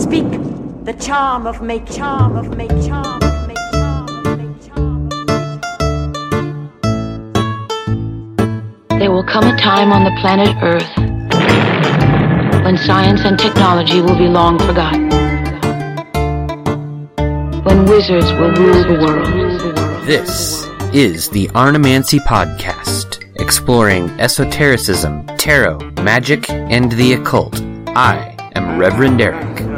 Speak the charm of make charm of make charm of make charm of make charm. There will come a time on the planet Earth when science and technology will be long forgotten. When wizards will rule the world. This is the Arnemancy Podcast, exploring esotericism, tarot, magic, and the occult. I am Reverend Eric.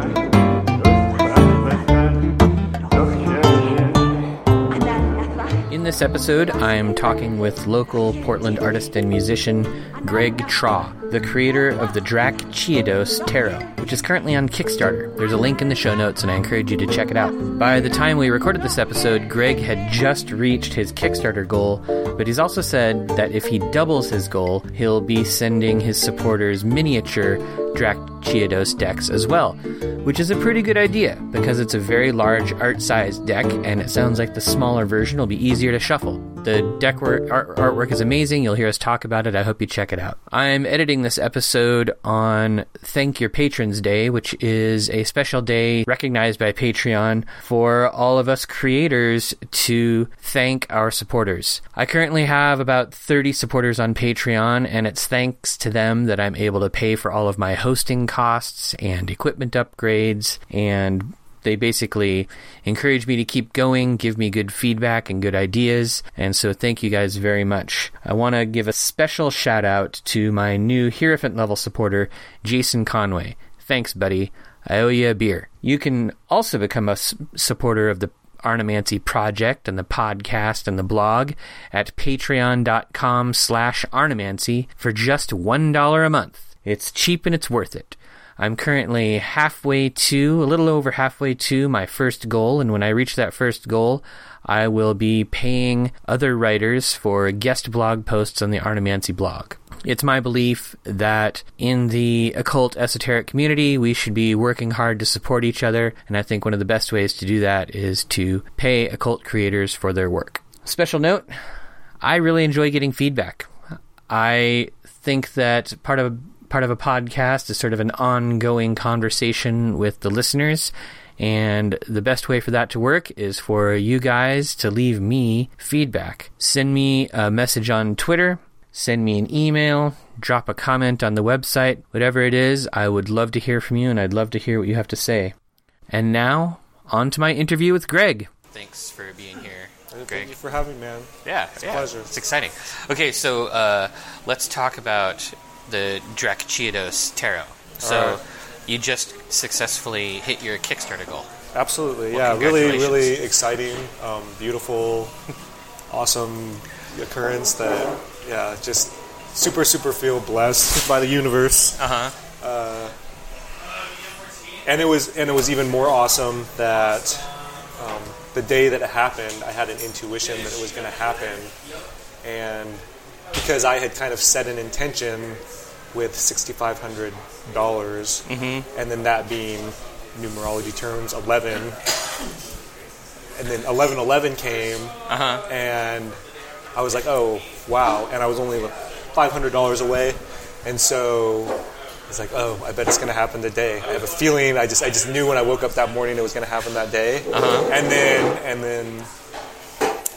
This episode, I'm talking with local Portland artist and musician Greg Traw, the creator of the Drac Chiodos Tarot, which is currently on Kickstarter. There's a link in the show notes, and I encourage you to check it out. By the time we recorded this episode, Greg had just reached his Kickstarter goal, but he's also said that if he doubles his goal, he'll be sending his supporters miniature Drac Chiodos decks as well, which is a pretty good idea because it's a very large art sized deck and it sounds like the smaller version will be easier to shuffle. The deck work, art, artwork is amazing. You'll hear us talk about it. I hope you check it out. I'm editing this episode on Thank Your Patrons Day, which is a special day recognized by Patreon for all of us creators to thank our supporters. I currently have about 30 supporters on Patreon, and it's thanks to them that I'm able to pay for all of my hosting costs and equipment upgrades and they basically encourage me to keep going, give me good feedback and good ideas, and so thank you guys very much. I want to give a special shout out to my new Hierophant level supporter, Jason Conway. Thanks, buddy. I owe you a beer. You can also become a s- supporter of the Arnemancy project and the podcast and the blog at patreon.com slash arnemancy for just $1 a month. It's cheap and it's worth it. I'm currently halfway to, a little over halfway to my first goal, and when I reach that first goal, I will be paying other writers for guest blog posts on the Arnemancy blog. It's my belief that in the occult esoteric community, we should be working hard to support each other, and I think one of the best ways to do that is to pay occult creators for their work. Special note I really enjoy getting feedback. I think that part of part of a podcast is sort of an ongoing conversation with the listeners. And the best way for that to work is for you guys to leave me feedback. Send me a message on Twitter, send me an email, drop a comment on the website, whatever it is. I would love to hear from you and I'd love to hear what you have to say. And now, on to my interview with Greg. Thanks for being here. Thank you for having me, man. Yeah, It's a pleasure. It's exciting. Okay, so uh, let's talk about the Drac Chiodos Tarot. So right. you just successfully hit your Kickstarter goal. Absolutely, Well, yeah. Really, really exciting, um, beautiful, awesome occurrence that, yeah, just super, super feel blessed by the universe. Uh huh. And it was, and it was even more awesome that um, the day that it happened, I had an intuition that it was going to happen, and because I had kind of set an intention with sixty-five hundred dollars, and then that being numerology terms eleven, and then eleven eleven came, Uh huh. and I was like, oh wow, and I was only five hundred dollars away, and so it's like, oh, I bet it's gonna happen today. I have a feeling. I just I just knew when I woke up that morning it was gonna happen that day, and then and then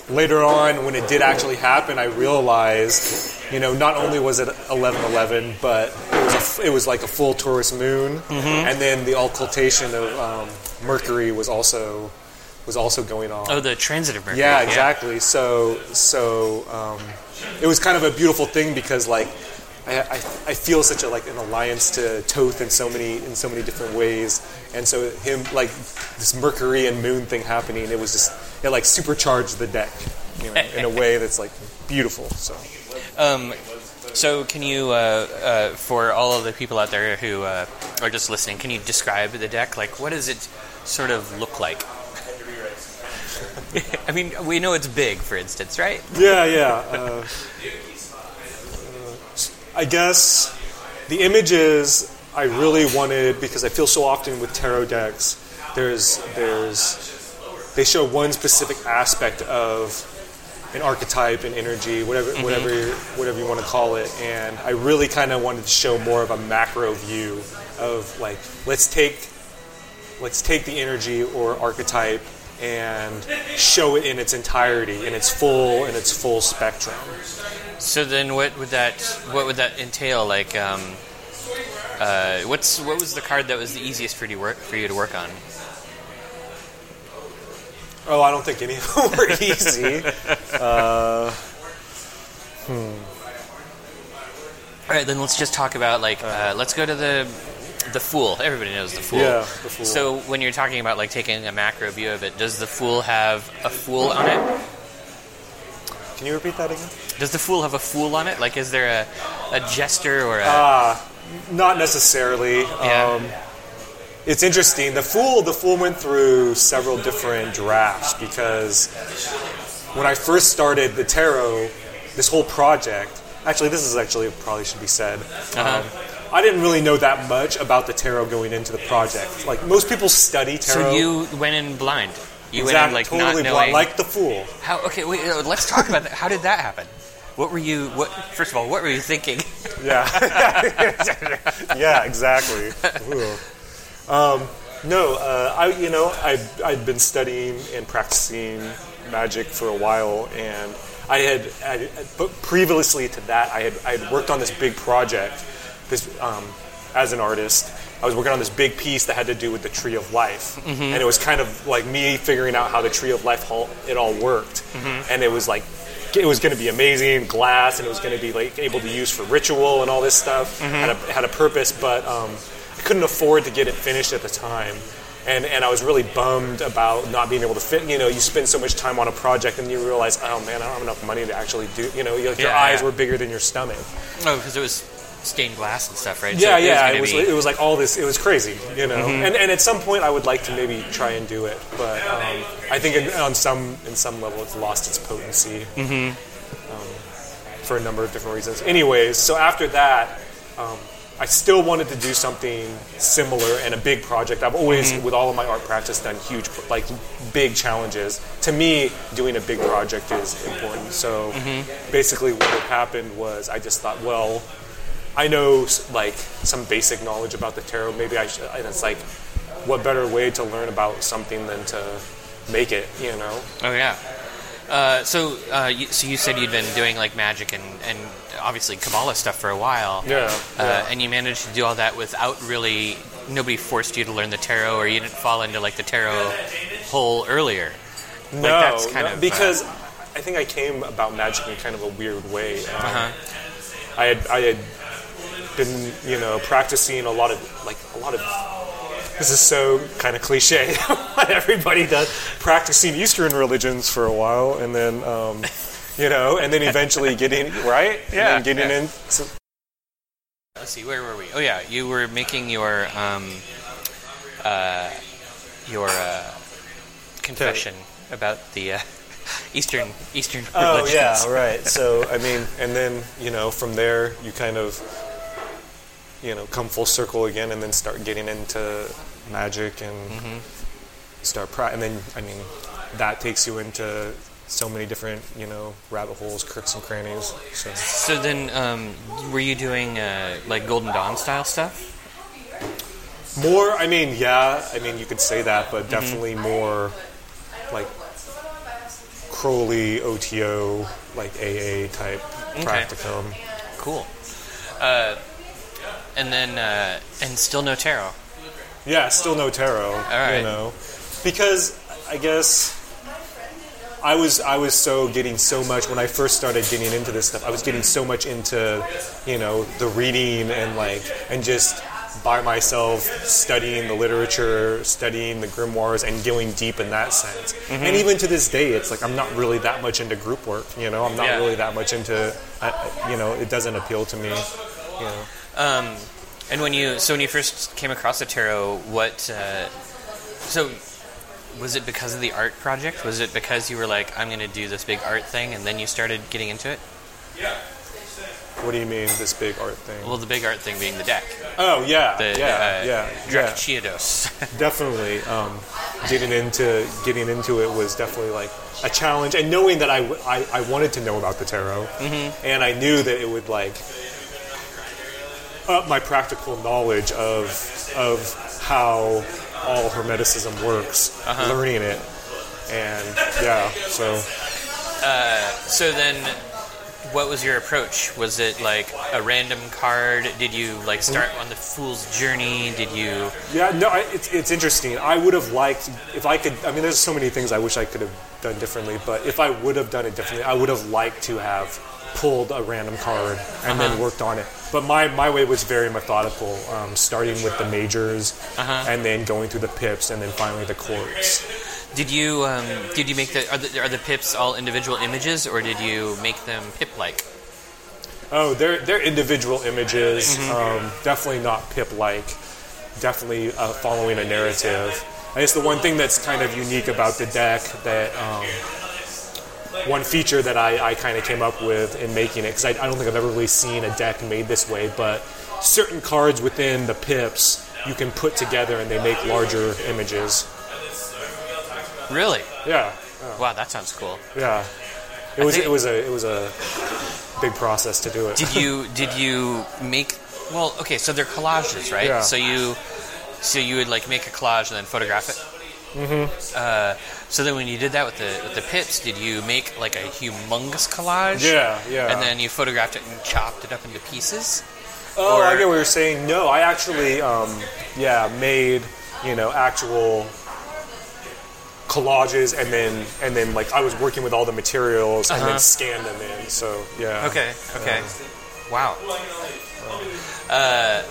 later on when it did actually happen, I realized, you know, not only was it eleven eleven, but it was a it was like a full Taurus moon, and then the occultation of um, Mercury was also was also going on. Oh, the transitive Mercury. Yeah, exactly. So, so um, it was kind of a beautiful thing because, like, I, I, I feel such a like an alliance to Thoth in so many in so many different ways, and so him like this Mercury and Moon thing happening, it was just it like supercharged the deck, you know, in a way that's like beautiful. So. Um, so can you, uh, uh, for all of the people out there who uh, are just listening, can you describe the deck? Like, what does it sort of look like? I mean, we know it's big, for instance, right? Yeah, yeah. I guess the images I really wanted because I feel so often with tarot decks. There's there's they show one specific aspect of an archetype, an energy, whatever mm-hmm. whatever whatever you want to call it, and I really kind of wanted to show more of a macro view of like let's take let's take the energy or archetype and show it in its entirety, in its full, in its full spectrum. So then, what would that what would that entail? Like, um, uh, what's what was the card that was the easiest for you to work for you to work on? Oh, I don't think any of them were easy. uh, All right, then let's just talk about like uh, let's go to the the fool. Everybody knows the fool. Yeah, the Fool. So when you're talking about like taking a macro view of it, does the fool have a fool on it? Can you repeat that again? Does the fool have a fool on it? Like, is there a, a jester or a? Uh, not necessarily. Yeah. Um, it's interesting. The fool, the fool went through several different drafts because when I first started the tarot, this whole project. Actually, this is actually probably should be said. Uh-huh. Um, I didn't really know that much about the tarot going into the project. Like most people study tarot. so you went in blind. You went in like totally not blind, knowing. like the fool. How? Okay, wait. uh, Let's talk about that. How did that happen? What were you? What? First of all, what were you thinking? Yeah. yeah, exactly. Um, no, uh, I you know I I'd been studying and practicing magic for a while, and I had, I, but previously to that, I had I had worked on this big project. This um, as an artist, I was working on this big piece that had to do with the tree of life, and it was kind of like me figuring out how the tree of life all, it all worked, and it was like it was going to be amazing glass and it was going to be like able to use for ritual and all this stuff. Had, a, had a purpose but um, i couldn't afford to get it finished at the time. And, and i was really bummed about not being able to fit you know you spend so much time on a project and you realize oh man i don't have enough money to actually do you know like your Yeah, eyes yeah. were bigger than your stomach. Oh, because it was stained glass and stuff, right? yeah So yeah it was, be- Mm-hmm. it was like all this it was crazy you know and, and at some point i would like to maybe try and do it but um, i think in, on some in some level it's lost its potency for a number of different reasons. Anyways, so after that, um, I still wanted to do something similar and a big project. I've always, Mm-hmm. with all of my art practice, done huge, like big challenges. To me, doing a big project is important. So Mm-hmm. basically, what had happened was I just thought, well, I know like some basic knowledge about the tarot. Maybe I should. And it's like, what better way to learn about something than to make it? You know? Oh yeah. Uh, so, uh, you, so you said you'd been doing like magic and, and obviously Kabbalah stuff for a while. Yeah, Uh, yeah. and you managed to do all that without really nobody forced you to learn the tarot, or you didn't fall into like the tarot hole earlier. No, that's kind no, of, uh, because I think I came about magic in kind of a weird way. Um, Uh-huh. I had I had been you know practicing a lot of like a lot of. This is so kind of cliche. what everybody does, practicing Eastern religions for a while, and then um, you know, and then eventually getting right, Yeah, and then getting yeah. in. So, Let's see, where were we? Oh yeah, you were making your um, uh, your uh, confession about the uh, Eastern Eastern Oh yeah, right. So I mean, and then you know, from there you kind of you know come full circle again, and then start getting into magic and start pra- and then I mean that takes you into so many different you know rabbit holes, crooks and crannies. So So then, um, were you doing uh, like Golden Dawn style stuff? more, I mean, yeah, I mean you could say that, but definitely more like Crowley, OTO, like AA type practicum. Cool. Uh, and then, uh, and still no tarot. Yeah, still no tarot. right. You know, because I guess I was I was so getting so much when I first started getting into this stuff. I was getting so much into you know the reading and like and just by myself studying the literature, studying the grimoires, and going deep in that sense. Mm-hmm. And even to this day, it's like I'm not really that much into group work. You know, I'm not Yeah. really that much into. I- you know, it doesn't appeal to me. You know. Um, and when you so when you first came across the tarot, what? Uh, so was it because of the art project? Was it because you were like, I'm going to do this big art thing, and then you started getting into it? Yeah. What do you mean this big art thing? Well, the big art thing being the deck, oh yeah, the yeah, uh, yeah, Drek yeah. Definitely um, getting into getting into it was definitely like a challenge and knowing that I, w- I- I wanted to know about the tarot and I knew that it would like up my practical knowledge of of how all Hermeticism works, Uh-huh. learning it, and yeah, so So then, what was your approach? Was it like a random card? Did you like start on the fool's journey? Did you? yeah, no, I, it's it's interesting. I would have liked if I could. I mean, there's so many things I wish I could have done differently, but if I would have done it differently, I would have liked to have pulled a random card and then worked on it. But my, my way was very methodical, um, starting with the majors and then going through the pips and then finally the courts. Did you um, did you make the are, the are the pips all individual images or did you make them pip like? Oh, they're they're individual images. Um, definitely not pip-like. Definitely uh, following a narrative. I guess the one thing that's kind of unique about the deck that um, one feature that I, I kind of came up with in making it because I, I don't think I've ever really seen a deck made this way, but certain cards within the pips you can put together and they make larger images. Really? Yeah, oh. Wow, that sounds cool. yeah. It was it was a it was a big process to do it. Did you did you make? Well, okay, so they're collages, right? Yeah. So you so you would like make a collage and then photograph it. Mm-hmm. Uh, so then, when you did that with the with the pips, did you make like a humongous collage? Yeah, yeah. And then you photographed it and chopped it up into pieces. Oh, I get what you're saying. No, I actually, um, yeah, made you know actual collages, and then and then like I was working with all the materials, and Uh-huh. then scanned them in. So yeah. Okay. Okay. Wow. Uh,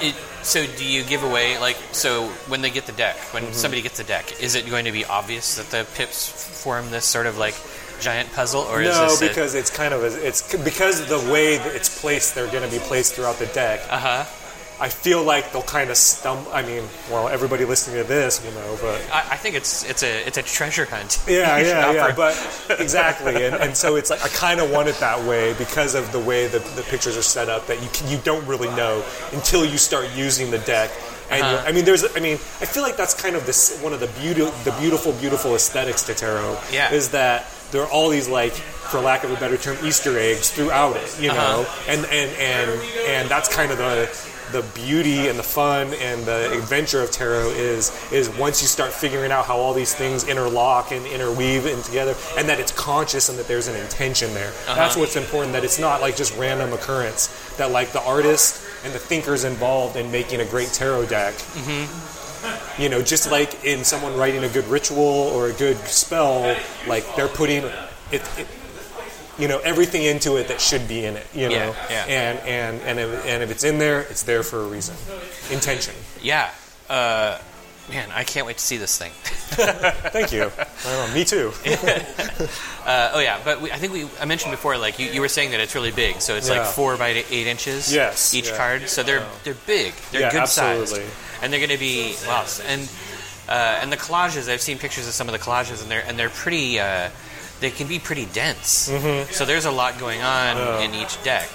it, so do you give away like so when they get the deck when somebody gets the deck is it going to be obvious that the pips form this sort of like giant puzzle or is No, this a- because it's kind of a, it's because of the way that it's placed. They're going to be placed throughout the deck. uh-huh I feel like they'll kind of stumble. I mean, well, everybody listening to this you know, but I, I think it's it's a it's a treasure hunt Yeah, yeah, yeah. But exactly, and, and so it's like I kind of want it that way because of the way the, the pictures are set up that you can, you don't really know until you start using the deck. And Uh-huh. I mean, there's I mean, I feel like that's kind of this one of the beauty, the beautiful, beautiful aesthetics to tarot. Yeah. is that there are all these like, for lack of a better term, Easter eggs throughout it. You know, Uh-huh. and and and and that's kind of the the beauty and the fun and the adventure of tarot is is once you start figuring out how all these things interlock and interweave and together and that it's conscious and that there's an intention there. Uh-huh. That's what's important that it's not like just random occurrence that like the artist and the thinkers involved in making a great tarot deck mm-hmm. you know just like in someone writing a good ritual or a good spell like they're putting it, it you know everything into it that should be in it you know? Yeah, yeah. and and and if, and if it's in there it's there for a reason. Intention. Yeah. Uh, man I can't wait to see this thing. Thank you. Know, me too. Uh, oh yeah but we, I think we I mentioned before like you, you were saying that it's really big so it's like four by eight inches Yes, each yeah. card so they're they're big. They're Yeah, good absolutely. sized and they're going to be wow and uh, and the collages I've seen pictures of some of the collages and they're and they're pretty uh, they can be pretty dense Mm-hmm. so there's a lot going on in each deck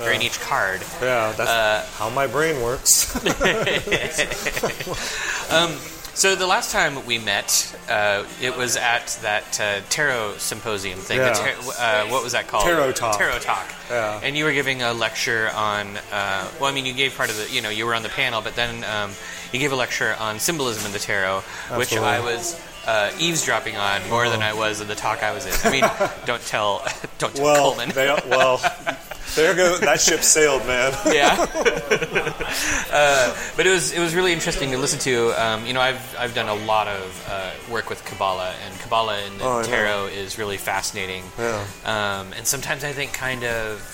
or in each card yeah that's Uh, how my brain works So the last time we met, uh, it was at that uh, tarot symposium thing. Yeah. Tar- uh, what was that called? Tarot Talk. Tarot talk. Yeah. And you were giving a lecture on. Uh, well, I mean, you gave part of the. You know, you were on the panel, but then um, you gave a lecture on symbolism in the tarot, which I was. Uh, eavesdropping on more than I was in the talk I was in. I mean, don't tell, don't tell well Coleman. they, well there go that ship sailed man yeah. uh, but it was it was really interesting to listen to. Um, you know, I've I've done a lot of uh, work with Kabbalah, and Kabbalah and Oh, tarot is really fascinating. Yeah. Um, and sometimes I think kind of.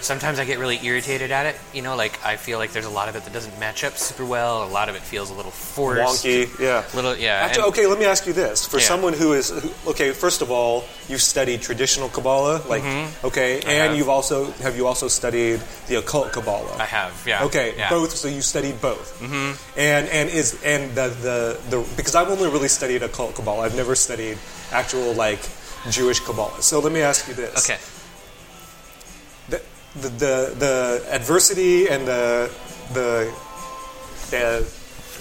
Sometimes I get really irritated at it. You know, like I feel like there's a lot of it that doesn't match up super well. A lot of it feels a little forced. wonky yeah Little, yeah. Actually, and- okay, let me ask you this: for Yeah. someone who is who, okay, first of all, you've studied traditional Kabbalah, like okay, and have. you've also have you also studied the occult Kabbalah? I have, yeah. Okay, yeah. both. So you studied both, mm-hmm. and and is and the, the the because I've only really studied occult Kabbalah. I've never studied actual like Jewish Kabbalah. So let me ask you this: Okay. The the the, the adversity and the the uh,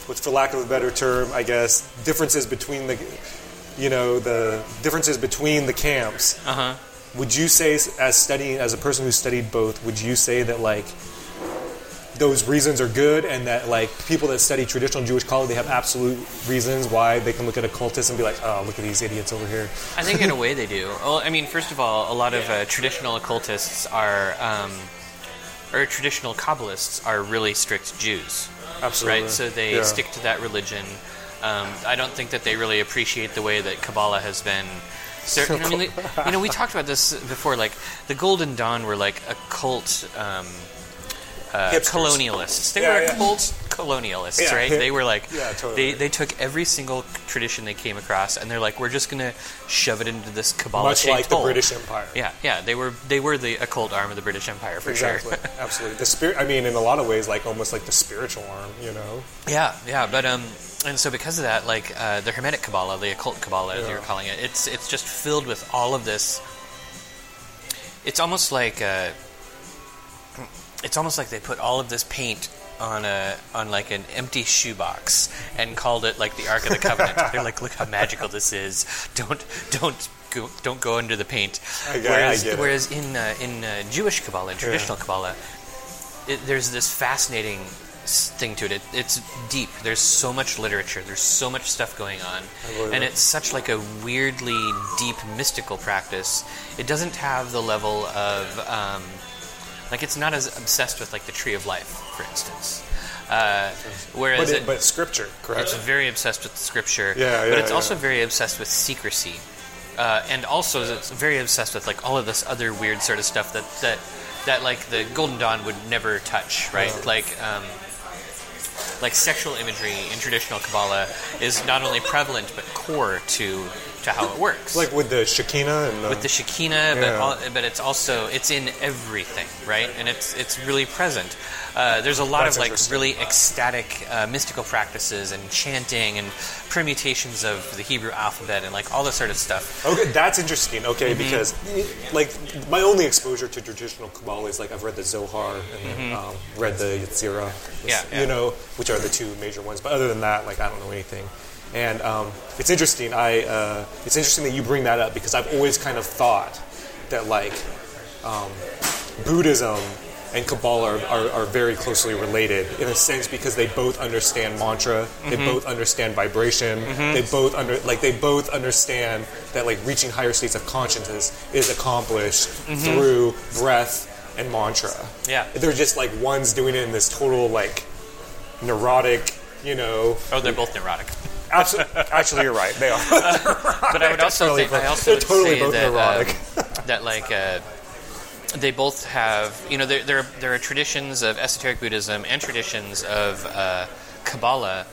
what's for lack of a better term, I guess, differences between the you know the differences between the camps. Uh huh. Would you say, as studying as a person who studied both, would you say that like those reasons are good, and that like people that study traditional Jewish culture, they have absolute reasons why they can look at occultists and be like, oh, look at these idiots over here. I think in a way they do. Well, I mean, first of all, a lot of uh, traditional occultists are, um, or traditional Kabbalists are really strict Jews. Absolutely. Right? So they Yeah. stick to that religion. Um, I don't think that they really appreciate the way that Kabbalah has been. Certain, I mean, they- you know, we talked about this before. Like the Golden Dawn were like a cult um, uh, colonialists. They Yeah, were yeah. cult colonialists, Yeah. right? They were like, totally. they, they took every single tradition they came across, and they're like, we're just gonna shove it into this Kabbalah Much like the British Empire. Yeah, yeah, they were they were the occult arm of the British Empire for Exactly, sure. absolutely. The spirit. I mean, in a lot of ways, like almost like the spiritual arm. You know. yeah, yeah, but um, and so because of that, like uh, the Hermetic Kabbalah, the occult Kabbalah, as you're calling it, it's it's just filled with all of this. It's almost like uh, it's almost like they put all of this paint on a on like an empty shoebox and called it like the Ark of the Covenant. They're like, look how magical this is. Don't don't go, don't go under the paint. I whereas whereas in uh, in uh, Jewish Kabbalah, in traditional Kabbalah, it, there's this fascinating thing to it. it. It's deep. There's so much literature. There's so much stuff going on, and it's such like a weirdly deep mystical practice. It doesn't have the level of um, like it's not as obsessed with like the tree of life, for instance. Uh, whereas But, it, it, but scripture, correct? it's very obsessed with scripture, Yeah, yeah but yeah, it's also very obsessed with secrecy, uh, and also it's very obsessed with like all of this other weird sort of stuff that that that like the Golden Dawn would never touch, right? Like. Um, like sexual imagery in traditional Kabbalah is not only prevalent but core to to how it works. like with the Shekinah and the, with the Shekinah, but all, but it's also it's in everything, right? And it's it's really present. Uh, there's a lot That's of like really ecstatic uh, mystical practices and chanting and permutations of the Hebrew alphabet and like all this sort of stuff. Okay, that's interesting. Okay, Mm-hmm. because like my only exposure to traditional Kabbalah is like I've read the Zohar and um, read the Yetzirah, Mm-hmm. Yeah, yeah. you know, which are the two major ones. But other than that, like I don't know anything. And um, it's interesting. I uh, it's interesting that you bring that up because I've always kind of thought that like um, Buddhism and Kabbalah are, are, are very closely related in a sense because they both understand mantra, they both understand vibration, they both under like they both understand that like reaching higher states of consciousness is accomplished through breath and mantra. Yeah. They're just like one's doing it in this total like neurotic, you know. Oh, they're both neurotic. Actually, actually you're right. They are. But I would also totally think I also would totally say that um, that like. Uh, they both have, you know, there, there, are, there are traditions of esoteric Buddhism and traditions of uh, Kabbalah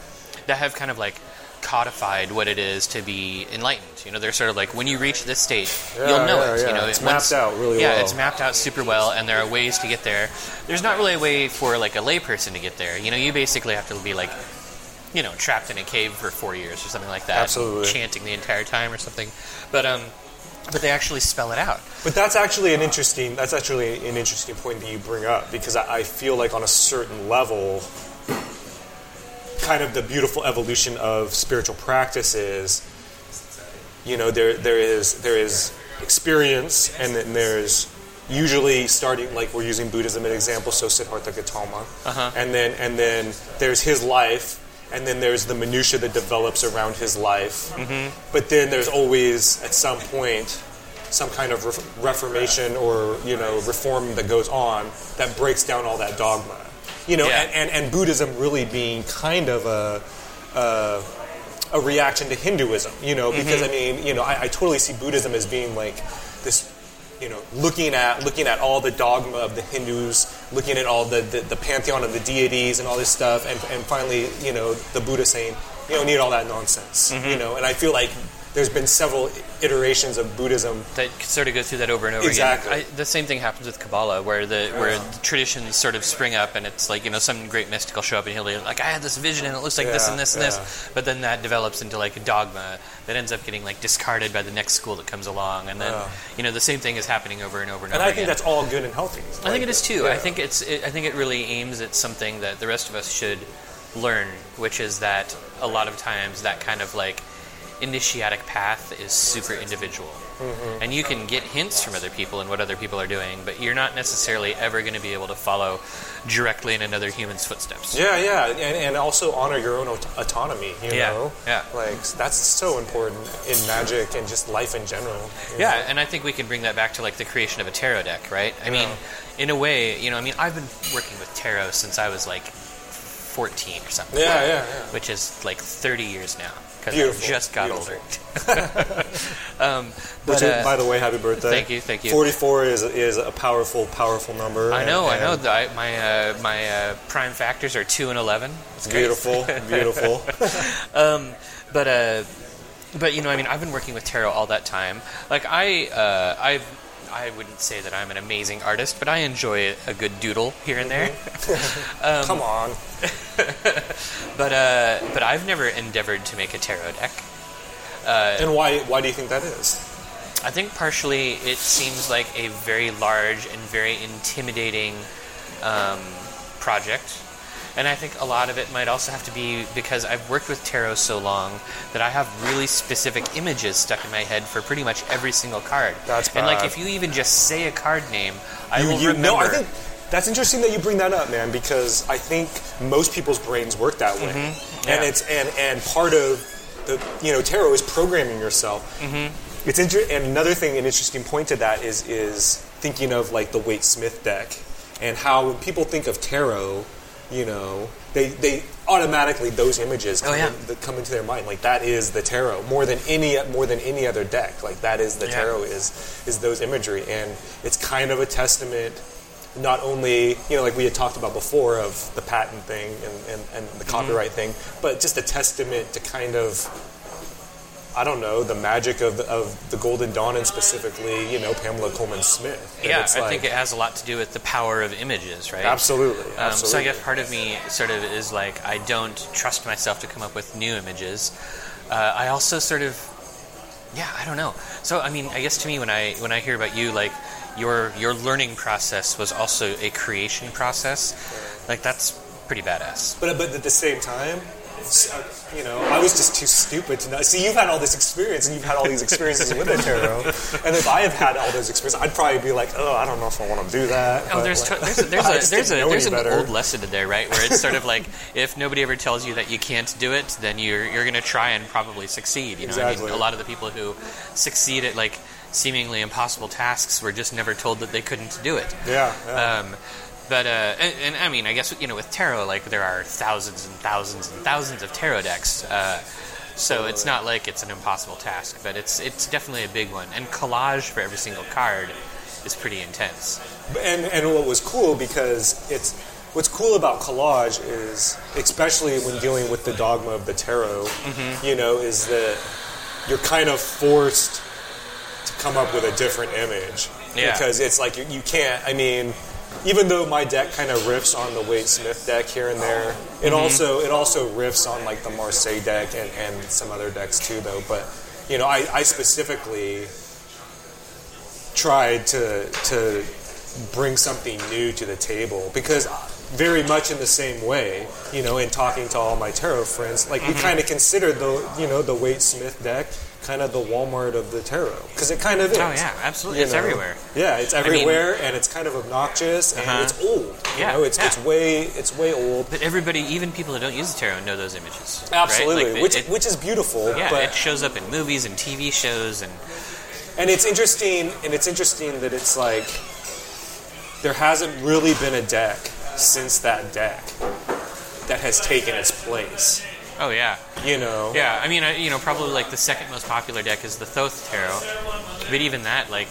that have kind of like codified what it is to be enlightened. You know, they're sort of like when you reach this state, Yeah, you'll know yeah, it. You know, It's once- mapped out really yeah, well. Yeah, it's mapped out super well, and there are ways to get there. There's not really a way for like a layperson to get there. You know, you basically have to be like, you know, trapped in a cave for four years or something like that, Absolutely. chanting the entire time or something. But um, but they actually spell it out. But that's actually an interesting. That's actually an interesting point that you bring up because I, I feel like on a certain level, kind of the beautiful evolution of spiritual practices. You know, there there is there is experience, and then there's usually starting like we're using Buddhism as an example, so Siddhartha Gautama, Uh-huh. and then and then there's his life. And then there's the minutia that develops around his life. Mm-hmm. But then there's always, at some point, some kind of ref- reformation or you know reform that goes on that breaks down all that dogma. You know, Yeah. and, and, and Buddhism really being kind of a, a a reaction to Hinduism. You know, because Mm-hmm. I mean, you know, I, I totally see Buddhism as being like this. You know, looking at looking at all the dogma of the Hindus, looking at all the, the, the pantheon of the deities and all this stuff, and, and finally, you know, the Buddha saying, you don't need all that nonsense. Mm-hmm. You know, and I feel like there's been several iterations of Buddhism that sort of go through that over and over Exactly. again. I, the same thing happens with Kabbalah, where the where the traditions sort of spring up, and it's like you know some great mystic will show up, and he'll be like, "I had this vision, and it looks like this and this and yeah. this," but then that develops into like a dogma that ends up getting like discarded by the next school that comes along, and then Yeah. you know the same thing is happening over and over and, And over I think again. that's all good and healthy. I think it is too. Yeah. I think it's. It, I think it really aims at something that the rest of us should learn, which is that a lot of times that kind of like initiatic path is super individual. Mm-hmm. And you can get hints from other people and what other people are doing, but you're not necessarily ever going to be able to follow directly in another human's footsteps. Yeah, yeah, and, and also honor your own aut- autonomy. You Yeah, know, yeah. like that's so important in magic and just life in general. you know? Yeah, and I think we can bring that back to like the creation of a tarot deck, right? I mean, in a way, you know, I mean, I've been working with tarot since I was like 14 or something. Yeah, yeah, yeah. Which is like 30 years now because I just got beautiful. older. um, but, is- uh, by the way, happy birthday! thank you, thank you. Forty-four is is a powerful, powerful number. I and- know, I know. I, my uh, my uh, prime factors are two and eleven. It's. Beautiful, beautiful. But uh, but you know, I mean, I've been working with tarot all that time. Like I uh, I've. I wouldn't say that I'm an amazing artist, but I enjoy a good doodle here and there. Um, Come on. But uh, but I've never endeavored to make a tarot deck. and why why do you think that is? I think partially it seems like a very large and very intimidating um, project. And I think a lot of it might also have to be because I've worked with tarot so long that I have really specific images stuck in my head for pretty much every single card. That's And like if you even just say a card name, I you, will you, remember. No, I think that's interesting that you bring that up, man, because I think most people's brains work that way, Mm-hmm. Yeah. and it's and and part of the you know tarot is programming yourself. Mm-hmm. It's inter- and another thing, an interesting point to that is is thinking of like the Waite Smith deck and how when people think of tarot, you know, they they automatically those images come, Oh, yeah. in, that come into their mind. Like that is the tarot. More than any more than any other deck. Like that is the Yeah. tarot is is those imagery. And it's kind of a testament not only you know like we had talked about before of the patent thing and, and, and the mm-hmm. copyright thing but just a testament to kind of I don't know the magic of the, of the Golden Dawn and specifically you know Pamela Colman Smith And yeah, I like- think it has a lot to do with the power of images, right? absolutely Um, absolutely so I guess part of me sort of is like I don't trust myself to come up with new images. Uh, I also sort of, yeah, I don't know. So I mean, I guess to me when I when I hear about you, like your your learning process was also a creation process. Like that's pretty badass. But but at the same time, you know, I was just too stupid to know. see. You've had all this experience, and you've had all these experiences with the tarot. And if I have had all those experiences, I'd probably be like, oh, I don't know if I want to do that. Oh, there's like, to, there's a, there's I a just there's a there's an old lesson in there, right? Where it's sort of like if nobody ever tells you that you can't do it, then you're you're going to try and probably succeed. You know, I Exactly. mean, a lot of the people who succeed at like seemingly impossible tasks were just never told that they couldn't do it. Yeah, yeah. Um, but uh, and, and I mean, I guess you know, with tarot, like there are thousands and thousands and thousands of tarot decks. Uh, so it's not like it's an impossible task, but it's it's definitely a big one. And collage for every single card is pretty intense. and and what was cool because it's what's cool about collage is especially when dealing with the dogma of the tarot Mm-hmm. you know is that you're kind of forced to come up with a different image Yeah. because it's like you, you can't i mean even though my deck kind of riffs on the Waite Smith deck here and there, it Mm-hmm. also it also riffs on like the Marseille deck and, and some other decks too though. But you know, I, I specifically tried to to bring something new to the table because very much in the same way, you know, in talking to all my tarot friends, like Mm-hmm. we kind of consider the you know the Waite Smith deck kind of the Walmart of the tarot because it kind of is. Oh yeah, absolutely, you it's know? everywhere. Yeah, it's mean- everywhere, and it's kind of obnoxious, and Uh-huh. it's old. You Yeah, know, it's yeah. it's way it's way old. But everybody, even people who don't use the tarot, know those images. Absolutely, right? Like, which it, which is beautiful. yeah, but it shows up in movies and TV shows, and and it's interesting, and it's interesting that it's like there hasn't really been a deck since that deck that has taken its place. Oh yeah, You know, yeah. I mean, I, you know, probably like the second most popular deck is the Thoth Tarot, but even that, like,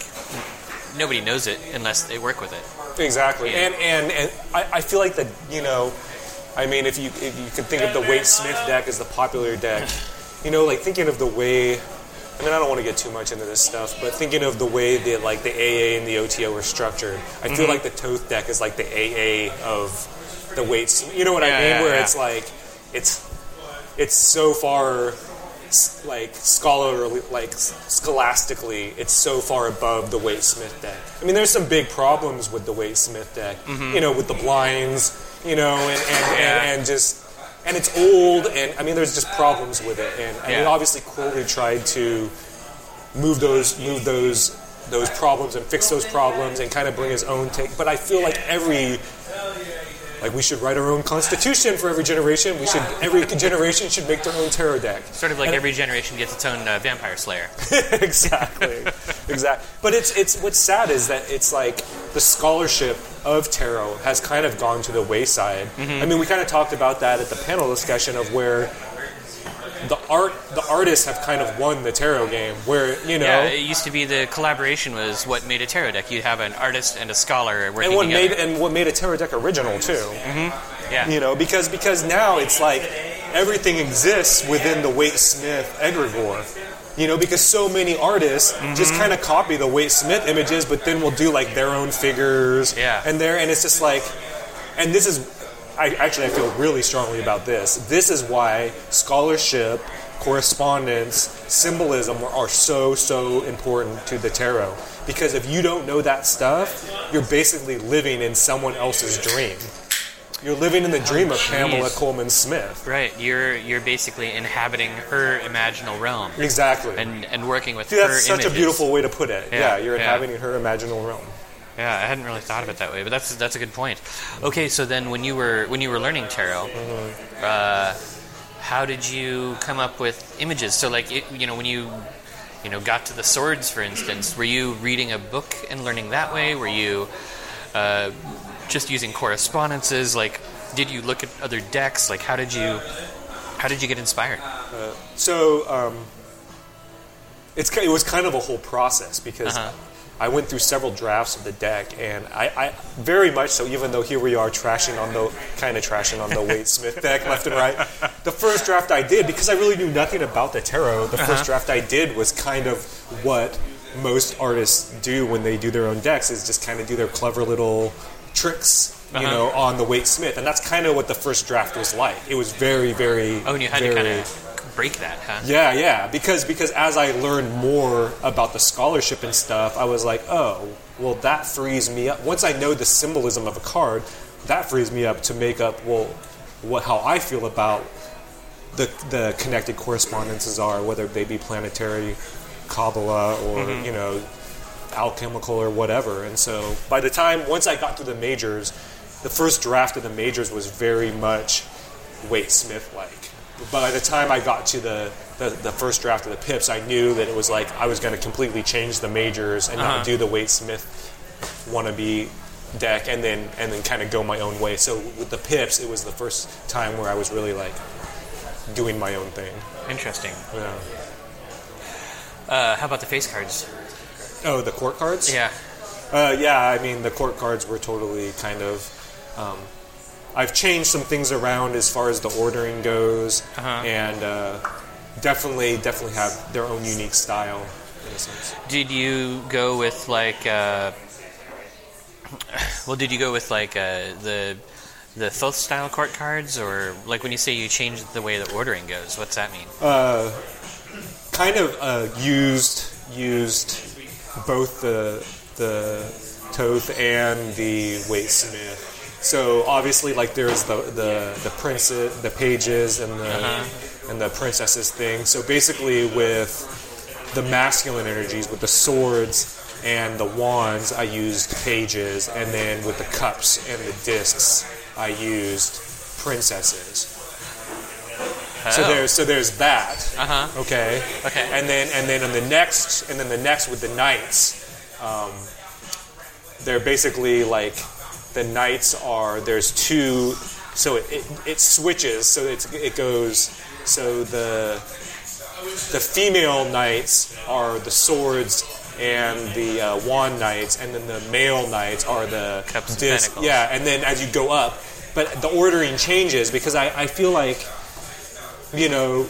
nobody knows it unless they work with it. Exactly, Yeah. and and and I, I feel like the you know, I mean, if you if you could think of the Waite Smith deck as the popular deck, you know, like thinking of the way. I mean, I don't want to get too much into this stuff, but thinking of the way that like the AA and the OTO are structured, I Mm-hmm. feel like the Thoth deck is like the AA of the. Smith. You know what Yeah, I mean? yeah, Where it's like it's it's so far like scholarly, like scholastically, it's so far above the Waite Smith deck. I mean, there's some big problems with the Waite Smith deck. Mm-hmm. You know, with the blinds, you know, and and, Yeah. and, and just and it's old, and I mean, there's just problems with it, and I mean, obviously, Crowley tried to move those move those those problems and fix those problems and kind of bring his own take. But I feel like every like we should write our own constitution for every generation. We should every generation should make their own tarot deck. Sort of like And- every generation gets its own uh, vampire slayer. exactly, exactly. But it's it's what's sad is that it's like the scholarship of tarot has kind of gone to the wayside. Mm-hmm. I mean, we kind of talked about that at the panel discussion of where the art the artists have kind of won the tarot game. Where you know. Yeah, it used to be the collaboration was what made a tarot deck. You'd have an artist and a scholar working and what together. made and what made a tarot deck original too. yeah. You know, because because now it's like everything exists within the Waite Smith egregore. You know, because so many artists just Mm-hmm. kind of copy the Waite Smith images, but then will do like their own figures. Yeah. And there, and it's just like, and this is, I actually I feel really strongly about this. This is why scholarship, correspondence, symbolism are, so so important to the tarot. Because if you don't know that stuff, you're basically living in someone else's dream. You're living in the dream of Pamela. Colman Smith. Right, you're you're basically inhabiting her imaginal realm Exactly. and and working with See, that's such images. a beautiful way to put it. Yeah, Yeah, you're yeah. inhabiting her imaginal realm. Yeah, I hadn't really thought of it that way, but that's that's a good point. Okay, so then when you were when you were learning tarot, Mm-hmm. uh, how did you come up with images? So like it, you know when you you know got to the swords, for instance, were you reading a book and learning that way? Were you uh, just using correspondences? Like, did you look at other decks? Like, how did you how did you get inspired? So um, it's it was kind of a whole process because Uh-huh. I went through several drafts of the deck, and I, I very much so. Even though here we are trashing on the kind of trashing on the Waite Smith deck left and right, the first draft I did because I really knew nothing about the tarot. The Uh-huh. first draft I did was kind of what most artists do when they do their own decks is just kind of do their clever little tricks. You Uh-huh. know, on the Waite Smith, and that's kind of what the first draft was like. It was very, very. Oh, and you had very, to kind of break that, huh? yeah, yeah, because because as I learned more about the scholarship and stuff, I was like, oh, well, that frees me up. Once I know the symbolism of a card, that frees me up to make up well, what how I feel about the the connected correspondences are, whether they be planetary, Kabbalah, or mm-hmm. you know, alchemical or whatever. And so by the time once I got to the majors, the first draft of the majors was very much Waite Smith like. By the time I got to the, the, the first draft of the pips, I knew that it was like I was going to completely change the majors and Uh-huh. not do the Waite Smith wannabe deck, and then and then kind of go my own way. So with the pips, it was the first time where I was really like doing my own thing. Interesting. Yeah. Uh, how about the face cards? Oh, the court cards. Yeah. Uh, yeah, I mean the court cards were totally kind of. Um, I've changed some things around as far as the ordering goes, Uh-huh. and uh, definitely, definitely have their own unique style in a sense. Did you go with like? Uh, well, did you go with like uh, the the Thoth style court cards, or like when you say you changed the way the ordering goes? What's that mean? Kind of uh, used used both the the Thoth and the Waite Smith. So obviously, like there's the the the prince, the pages, and the and the princesses thing. So basically, with the masculine energies, with the swords and the wands, I used pages, and then with the cups and the discs, I used princesses. So Oh. there's so there's that. Uh huh. Okay. Okay. And then and then on the next and then the next with the knights, um, they're basically like the knights are there's two, so it, it, it switches. So it's, it goes. So the the female knights are the swords and the uh, wand knights, and then the male knights are the Cups and pentacles. Yeah, and then as you go up, but the ordering changes because I, I feel like you know,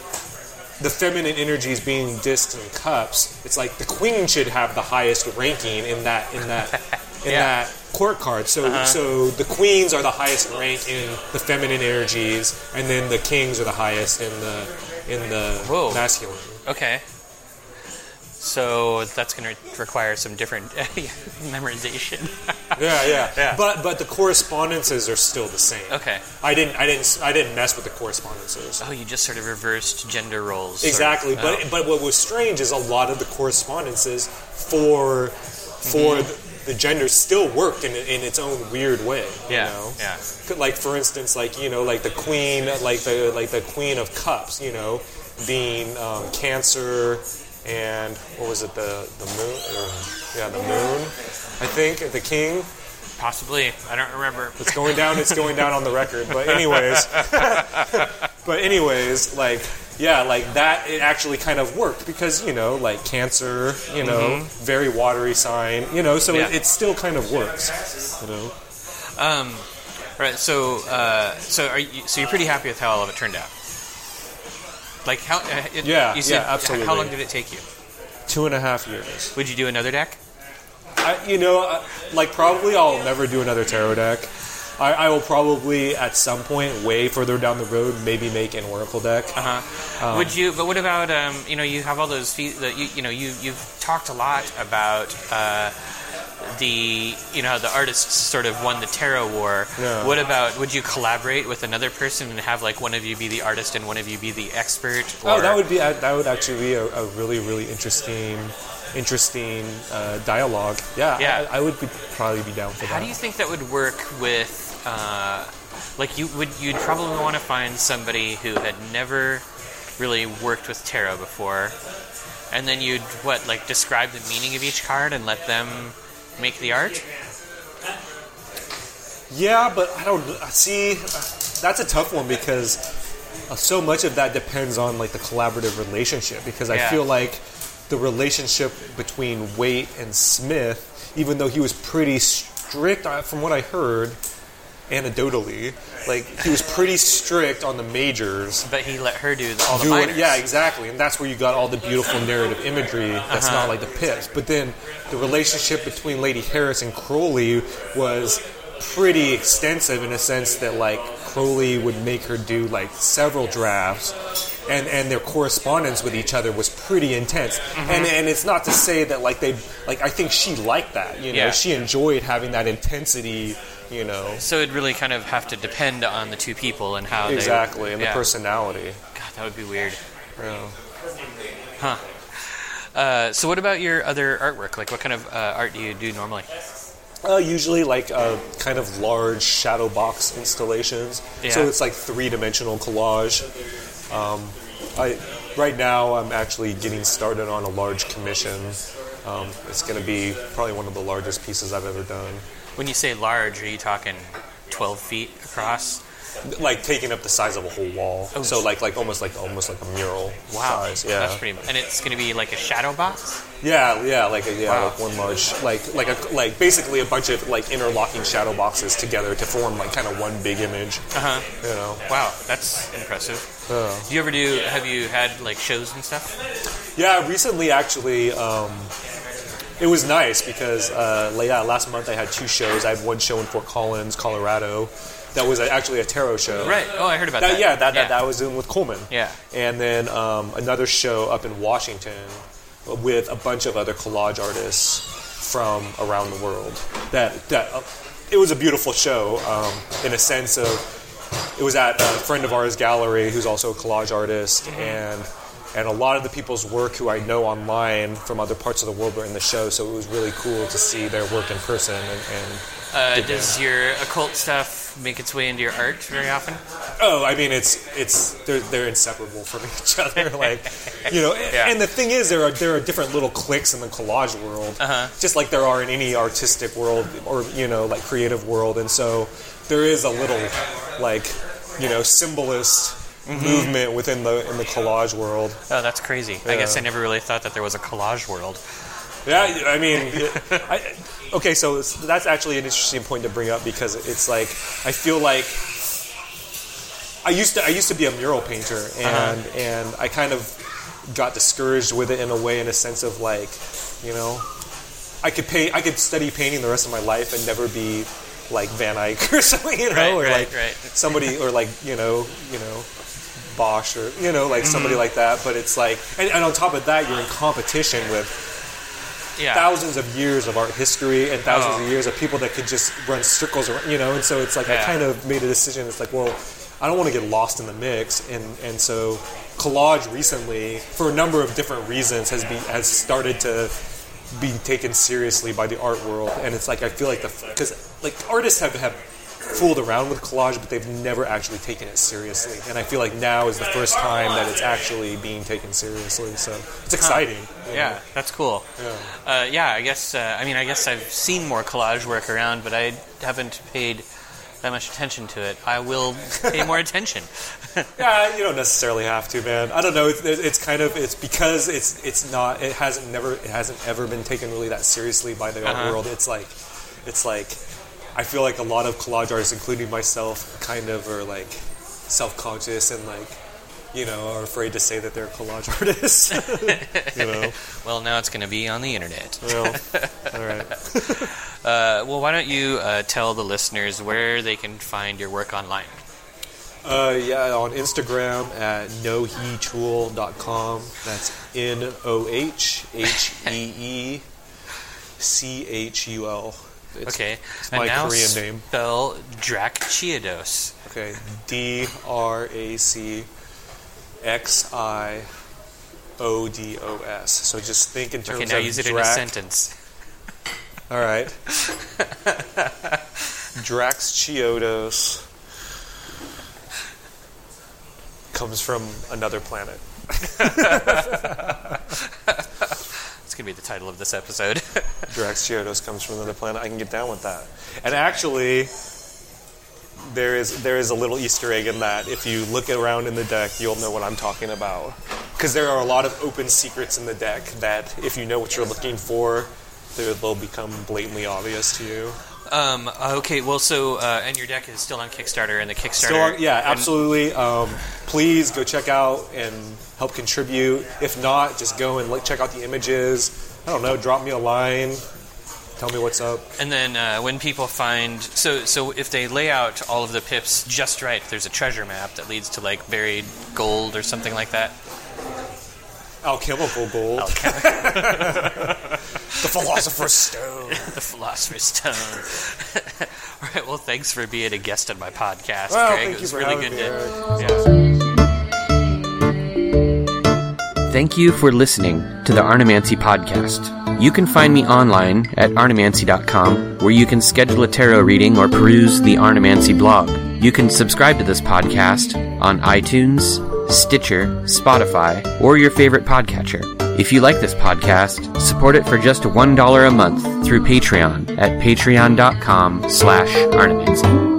the feminine energies being discs and cups, it's like the queen should have the highest ranking in that in that in Yeah. That court card. So so the queens are the highest rank in the feminine energies, and then the kings are the highest in the in the Whoa. masculine. Okay. So that's going to require some different memorization. Yeah, yeah, Yeah. But but the correspondences are still the same. Okay. I didn't I didn't I didn't mess with the correspondences. Oh, you just sort of reversed gender roles. Exactly, but Oh. but what was strange is a lot of the correspondences for for Mm-hmm. The, genders still worked in, in its own weird way. yeah, you know? yeah. Like for instance, like you know, like the queen, like the like the queen of cups, you know, being um, Cancer, and what was it, the the moon? Or, yeah, the moon. I think the king. Possibly. I don't remember. It's going down. It's going down on the record. But anyways, but anyways, like yeah, like that. It actually kind of worked because you know, like Cancer, you know, very watery sign, you know, so Mm-hmm. Yeah. it, it still kind of works, you know. Um, right. So, uh, so are you? So you're pretty happy with how all of it turned out? Like how? Uh, it, Yeah, You said, yeah, absolutely. How long did it take you? Two and a half years. Would you do another deck? I, you know, uh, like probably I'll never do another tarot deck. I, I will probably at some point, way further down the road, maybe make an oracle deck. Uh huh. Would you? But what about? Um, you know, you have all those. Fe- the, you, you know, you you've talked a lot about. Uh, the you know how the artists sort of won the tarot war. Yeah. What about would you collaborate with another person and have like one of you be the artist and one of you be the expert? Oh, that would be uh, that would actually be a, a really really interesting interesting uh, dialogue. Yeah, Yeah. I, I would be, probably be down for How that. How do you think that would work with, uh, like you would you'd probably want to find somebody who had never really worked with tarot before, and then you'd what like describe the meaning of each card and let them make the art. Yeah, but I don't see. uh, That's a tough one because uh, so much of that depends on like the collaborative relationship. Because I Yeah. feel like the relationship between Waite and Smith, even though he was pretty strict, uh, from what I heard, anecdotally, like he was pretty strict on the majors. But he let her do all the do it- minors. yeah, exactly, and that's where you got all the beautiful narrative imagery. That's Uh-huh. not like the pips. But then the relationship between Lady Harris and Crowley was pretty extensive in a sense that like Crowley would make her do like several drafts. And, and their correspondence with each other was pretty intense, Mm-hmm. and and it's not to say that like they like I think she liked that, you know, Yeah. she enjoyed having that intensity, you know, So it'd really kind of have to depend on the two people and how exactly, they and yeah. the personality. God, that would be weird. Yeah. Huh. Uh, so what about your other artwork? Like, what kind of uh, art do you do normally? Uh, usually, like uh, kind of large shadow box installations. Yeah. So it's like three dimensional collage. Um, I right now I'm actually getting started on a large commission. Um, it's going to be probably one of the largest pieces I've ever done. When you say large, are you talking 12 feet across? Like taking up the size of a whole wall. Oh, so like like almost like almost like a mural Wow, size. Yeah. that's pretty. And it's going to be like a shadow box. Yeah, yeah, like a, yeah, Wow. like one large, like like a like basically a bunch of like interlocking shadow boxes together to form like kind of one big image. Uh huh. You know. Wow, that's impressive. Uh, Do you ever do? Have you had like shows and stuff? Yeah, recently actually, um, it was nice because uh, la- yeah, last month I had two shows. I had one show in Fort Collins, Colorado, that was actually a tarot show. Right. Oh, I heard about That, that. yeah, that, that that was doing with Coleman. Yeah. And then um, another show up in Washington with a bunch of other collage artists from around the world. That that uh, it was a beautiful show um, in a sense of it was at a friend of ours gallery who's also a collage artist and and a lot of the people's work who I know online from other parts of the world were in the show so it was really cool to see their work in person and, and Uh, does your occult stuff make its way into your art very often? Oh, I mean, it's it's they're they're inseparable from each other. Like, you know, Yeah. and the thing is, there are there are different little cliques in the collage world, Uh-huh. just like there are in any artistic world or you know, like creative world. And so there is a little like you know symbolist Mm-hmm. movement within the in the collage world. Oh, that's crazy. I guess I never really thought that there was a collage world. Yeah, I mean, I, okay, so that's actually an interesting point to bring up because it's like I feel like I used to I used to be a mural painter and and I kind of got discouraged with it in a way in a sense of like, you know, I could paint I could study painting the rest of my life and never be like Van Eyck or something, you know, Right, or right, like right. somebody or like you know you know Bosch or you know like somebody mm-hmm. like that. But it's like and, and on top of that, you're in competition with Yeah. thousands of years of art history and thousands Oh. of years of people that could just run circles around, you know. And so it's like I kind of made a decision. It's like, well, I don't want to get lost in the mix, and and so collage recently, for a number of different reasons, has be has started to be taken seriously by the art world. And it's like I feel like the because like artists have have fooled around with collage, but they've never actually taken it seriously. And I feel like now is the first time that it's actually being taken seriously. So it's exciting. you Yeah, know. that's cool. Yeah. Uh, yeah, I guess. Uh, I mean, I guess I've seen more collage work around, but I haven't paid that much attention to it. I will pay more attention. Yeah, you don't necessarily have to, man. I don't know. It's, it's kind of it's because it's it's not. It hasn't never. It hasn't ever been taken really that seriously by the art Uh-huh. world. It's like, it's like, I feel like a lot of collage artists, including myself, kind of are like self-conscious and like, you know, are afraid to say that they're collage artists. you know. well, now it's going to be on the internet. Well, all right. Uh, well, why don't you uh, tell the listeners where they can find your work online? Uh, yeah, on Instagram at nohechul.com. That's N O H H E E C H U L. It's- Okay, It's and my now Korean name. spell Drac Chiodos. Okay. D R A C X I O D O S. So just think in terms Okay, now of use it in a sentence. All right. Drax Chiodos comes from another planet. It's going to be the title of this episode. Drax Chiodos comes from another planet. I can get down with that. And actually, there is there is a little Easter egg in that. If you look around in the deck, you'll know what I'm talking about. Because there are a lot of open secrets in the deck that, if you know what you're looking for, they'll become blatantly obvious to you. Um, okay, well, so uh, and your deck is still on Kickstarter, and the Kickstarter. Still on, yeah, absolutely. Um, please go check out and help contribute. If not, just go and look, check out the images. I don't know, drop me a line. Tell me what's up. And then uh, when people find so so if they lay out all of the pips just right, there's a treasure map that leads to like buried gold or something like that. Alchemical gold. the philosopher's stone. the Philosopher's Stone. all right. Well, thanks for being a guest on my podcast, Well, Greg. thank it you was for really good me, to. Eric. Yeah. Thank you for listening to the Arnemancy podcast. You can find me online at arnemancy.com, where you can schedule a tarot reading or peruse the Arnemancy blog. You can subscribe to this podcast on iTunes, Stitcher, Spotify, or your favorite podcatcher. If you like this podcast, support it for just $1 a month through Patreon at patreon.com slash arnemancy.